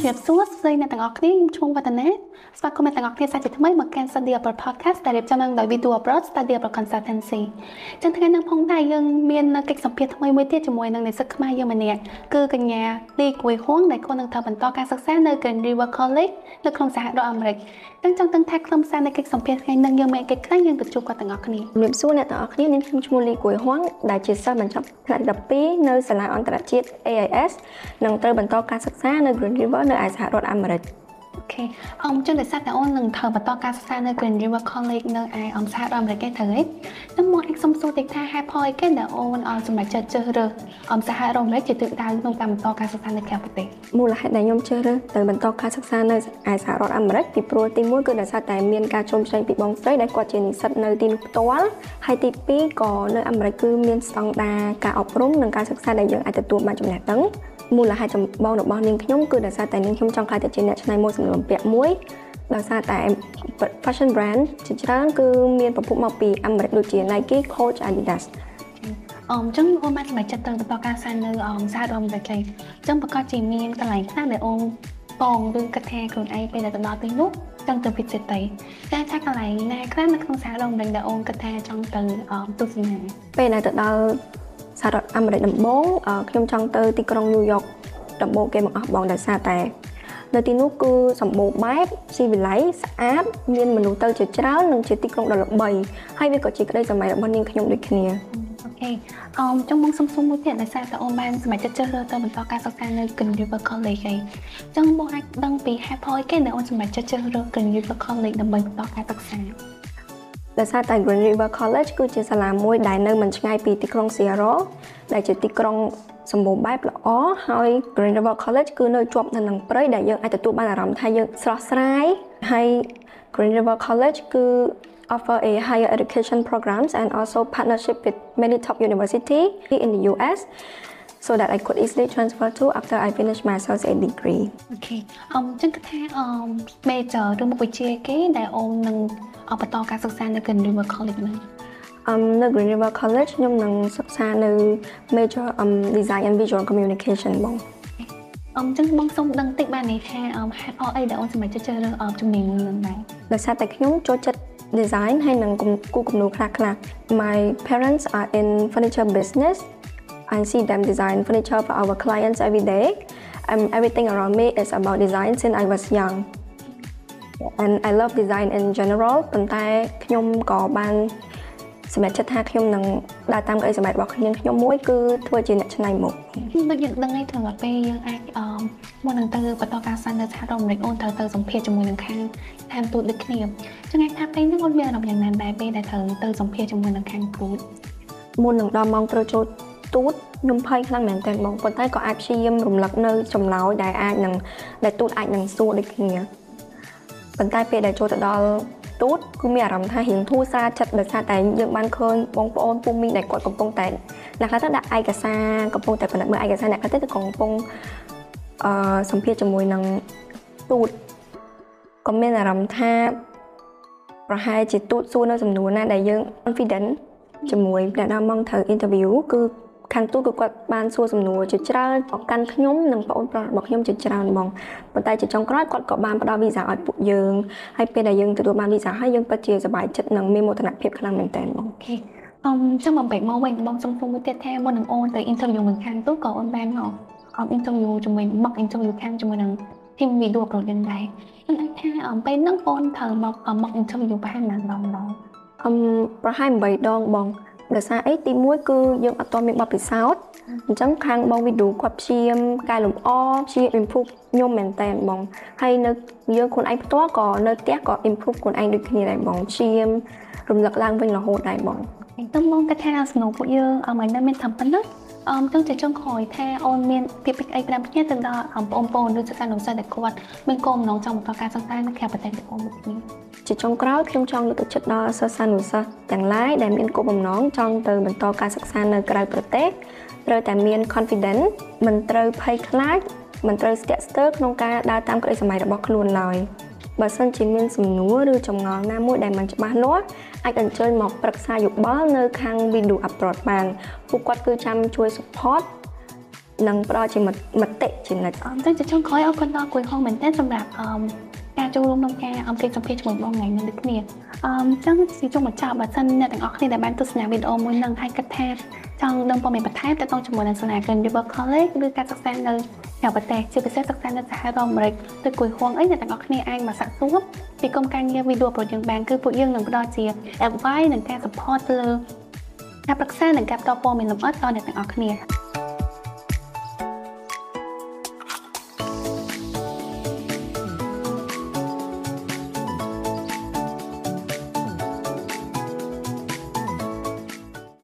ជម្រាបសួរស្ដីអ្នកទាំងអស់គ្នាខ្ញុំឈ្មោះវឌ្ឍនា ស្វាគមន៍អ្នកទាំងអស់គ្នាសាជាថ្មីមកកាន់ Study Abroad Podcast ដែលរៀបចំឡើងដោយ Video Abroad Study Abroad Consultancy ចឹងថ្ងៃនេះផងដែរយើងមានកិច្ចសម្ភាសថ្មីមួយទៀតជាមួយនឹងនិស្សិតខ្មែរយើងម្នាក់គឺកញ្ញាលីគួយហួងដែលគាត់នឹងធ្វើបន្តការសិក្សានៅ Green River College នៅក្នុងសហរដ្ឋអាមេរិកចឹងចង់ដឹងថាខ្លឹមសារនៃកិច្ចសម្ភាសថ្ងៃនេះយើងមានកិច្ចខ្លះយើងទៅជួបគាត់ទាំងអស់គ្នាជំរាបសួរអ្នកទាំងអស់គ្នានាងខ្ញុំឈ្មោះលីគួយហួងដែលជាសិស្សបញ្ចប់ថ្នាក់ទី12នៅសាលាអន្តរជាតិ AIS និងត្រូវបន្តការសិក្សានៅ Green River នៅឯសហរដ្ឋអាមេរិកអូ ខេអមចឹងដោយសារតែអូននឹងធ្វើបន្តការសិក្សានៅ Green River College នៅឯអមសហរដ្ឋអាមេរិកឯងត្រូវទេខ្ញុំមកអាចសុំសួរតិចថាហេតុផលអីគេដែលអូនអត់សម្រេចចិត្តជ្រើសរើសអមសហរដ្ឋអាមេរិកជាទិសដៅក្នុងការបន្តការសិក្សានៅក្រៅប្រទេសមូលហេតុដែលខ្ញុំជ្រើសរើសទៅបន្តការសិក្សានៅឯសហរដ្ឋអាមេរិកពីព្រោះទី1គឺដោយសារតែមានការចូលច្នៃពីបងស្រីដែលគាត់ជានិស្សិតនៅទីនោះផ្ទាល់ហើយទី2ក៏នៅអាមេរិកគឺមានស្តង់ដារការអប់រំនិងការសិក្សាដែលយើងអាចទទួលបានចំណេះដឹង មូលហេតុចម្បងរបស់នាងខ្ញុំគឺដោយសារតែនាងខ្ញុំចង់ក្លាយទៅជាអ្នកច្នៃម៉ូដសម្លៀកបំពាក់មួយដោយសារតែ fashion brand ជាច្រើនគឺមានប្រភពមកពីអាមេរិកដូចជា Nike, Coach, Adidas អមចឹងអូនបានសម្រេចចិត្តទៅបន្តការសិក្សានៅអមសហរដ្ឋអាមេរិកហើយចឹងប្រកាសជាមានកន្លែងខ្លះដែលអូនបងឬគិតថាខ្លួនឯងពេលដែលទៅដល់ទីនោះចង់ទៅ visit ទៅតែថាកន្លែងណាខ្លះនៅក្នុងសហរដ្ឋអាមេរិកដែលអូនគិតថាចង់ទៅទស្សនាពេលដែលទៅដល់ សហរដ្ឋអាមេរិកដំបូងខ្ញុំចង់ទៅទីក្រុងញូវយ៉កដំបូងគេមកអស់បងដោយសារតែនៅទីនោះគឺសម្បូរបែបស៊ីវិល័យស្អាតមានមនុស្សទៅជាច្រើននិងជាទីក្រុងដ៏ល្បីហើយវាក៏ជាក្តីសម័យរបស់នាងខ្ញុំដូចគ្នាអូខេអមចង់បងសុំសុំមួយទៀតដោយសារតែអូនបានសម្រេចចិត្តជ្រើសរើសទៅបន្តការសិក្សានៅ Green River College ហើយចង់បងអាចដឹងពីហេតុផលអីគេដែលអូនសម្រេចចិត្តជ្រើសរើស Green River College ដើម្បីបន្តការសិក្សា ដោយសារតែ Green River College គឺជាសាលាមួយដែលនៅមិនឆ្ងាយពីទីក្រុង Seattle ដែលជាទីក្រុងសម្បូរបែបល្អហើយ Green River College គឺនៅជាប់នៅនឹងព្រៃដែលយើងអាចទទួលបានអារម្មណ៍ថាយើងស្រស់ស្រាយហើយ Green River College គឺ offer a higher education programs and also partnership with many top university in the US so that I could easily transfer to after I finish my associate degree អូខេអមចឹងគឺថាអម major ឬមុខវិជ្ជាគេដែលអូននឹងបន្តការសិក្សានៅ Green River College ហ្នឹងអមនៅ Green River College ខ្ញុំនឹងសិក្សានៅ major um design and visual communication បងអមចឹងបងសូមដឹងតិចបាននេះថាអមហេតុផលអីដែលអូនសម្រេចចិត្តជ្រើសរើសអមជំនាញមួយហ្នឹងដែរដោយសារតែខ្ញុំចូលចិត្ត design ហើយនឹងគូគំនូរខ្លះខ្លះ My parents are in furniture business I see them design furniture for our clients every day um, everything around me is about design since I was young and I love design in general ប៉ុន្តែខ្ញុំក៏បានសម្រាប់ចិត្តថាខ្ញុំនឹងដើរតាមក្តីសម្រេចរបស់ខ្ញុំខ្ញុំមួយគឺធ្វើជាអ្នកច្នៃមុខដូចយើងដឹងហើយថាពេលយើងអាចអមមុននឹងទៅបន្តការសិក្សានៅសហរដ្ឋអាមេរិកអូនត្រូវទៅសម្ភាសជាមួយនឹងខាងឋានទូតដូចគ្នាចឹងអាចថាពេលហ្នឹងអូនមានអារម្មណ៍យ៉ាងណាដែរពេលដែលត្រូវទៅសម្ភាសជាមួយនឹងខាងទូតមុននឹងដល់ម៉ោងត្រូវចូល ទូតខ្ញុំភ័យខ្លាំងមែនទែនបងប៉ុន្តែក៏អាចព្យាយាមរំលឹកនៅចម្លើយដែលអាចនឹងដែលទូតអាចនឹងសួរដូចគ្នាប៉ុន្តែពេលដែលចូលទៅដល់ទូតគឺមានអារម្មណ៍ថារៀងធូរស្រាលចិត្តដោយសារតែយើងបានឃើញបងប្អូនពុំមីដែលគាត់កំពុងតែអ្នកខ្លះទៅដាក់ឯកសារកំពុងតែពិនិត្យមើលឯកសារអ្នកខ្លះទៅកំពុងអឺសម្ភាសជាមួយនឹងទូតក៏មានអារម្មណ៍ថាប្រហែលជាទូតសួរនៅសំណួរណាដែលយើង confident ជាមួយអ្នកដែលមកត្រូវ interview គឺ ខាងទូតក៏គាត់បានសួរសំណួរជាច្រើនមកកាន់ខ្ញុំនិងបងប្អូនប្រុសរបស់ខ្ញុំជាច្រើនហ្មងប៉ុន្តែជាចុងក្រោយគាត់ក៏បានផ្ដល់វីសាឲ្យពួកយើងហើយពេលដែលយើងទទួលបានវីសាហើយយើងពិតជាសប្បាយចិត្តនិងមានមោទនភាពខ្លាំងមែនទែនហ្មងអូខេអឺចឹងបងបែកមកវិញបងសុំសុំមួយទៀតថាមុននឹងអូនទៅ interview នឹងខាងទូតក៏អូនបានមកអម interview ជាមួយមក interview ខាងជាមួយនឹង team video production ដែរខ្ញុំអាចថាអំពេលហ្នឹងអូនត្រូវមកមក interview ប្រហែលណាដងដងអឹមប្រហែល8ដងបង ដោយសារអីទី1គឺយើងអត់ទាន់មានបទពិសោធន៍អញ្ចឹងខាងបងវីដេអូគាត់ព្យាយាមកែលម្អព្យា improve ខ្ញុំមែនតើបងហើយនៅយើងខ្លួនឯងផ្ទាល់ក៏នៅផ្ទះក៏ improve ខ្លួនឯងដូចគ្នាដែរបងព្យាយាមរំលឹកឡើងវិញរហូតដែរបងទៅមកគាត់ថាសំណួរពួកយើងអមនៅមានតាមប៉ុណ្ណឹង អមទាំងជាចុងក្រោយថាអូនមានពីពីអី5គ្នាទៅដល់បងប្អូនឬសិស្សានុសិស្សដែលគាត់មានគោលបំណងចង់បន្តការសិក្សានៅក្រៅប្រទេសទាំងអស់មួយគ្នាជាចុងក្រោយខ្ញុំចង់លើកទឹកចិត្តដល់សិស្សានុសិស្សទាំងឡាយដែលមានគោលបំណងចង់ទៅបន្តការសិក្សានៅក្រៅប្រទេសត្រូវតែមាន confidence មិនត្រូវភ័យខ្លាចមិនត្រូវស្ទាក់ស្ទើរក្នុងការដើរតាមក្តីសម័យរបស់ខ្លួនឡើយ បើសិនជាមានសំណួរឬចម្ងល់ណាមួយដែលមិនច្បាស់លាស់អាចអញ្ជើញមកប្រឹក្សាយោបល់នៅខាង Video Upload បានពួកគាត់គឺចាំជួយ support និងផ្ដល់ជាមតិជានិច្ចអញ្ចឹងជាចុងក្រោយអរគុណដល់គួយហងមែនទែនសម្រាប់អឺការចូលរួមក្នុងការអំពាវសម្ភារជាមួយបងថ្ងៃនេះដូចគ្នាអឺអញ្ចឹងជាចុងបញ្ចប់បើសិនអ្នកទាំងអស់គ្នាដែលបានទស្សនាវីដេអូមួយនឹងហើយគិតថាចង់ដឹងព័ត៌មានបន្ថែមទាក់ទងជាមួយនឹងសាលា Greenriver College ឬការសិក្សានៅ នៅប្រទេសជាពិសេសសិក្សានៅសហរដ្ឋអាមេរិកឬគួយហងអីអ្នកទាំងអស់គ្នាអាចមកសាកសួរពីក្រុមការងារវីដេអូប្រូយើងបានគឺពួកយើងនឹងផ្ដល់ជា advice និងការ support ទៅលើការប្រឹក្សានិងការផ្ដល់ព័ត៌មានលម្អិតដល់អ្នកទាំងអស់គ្នា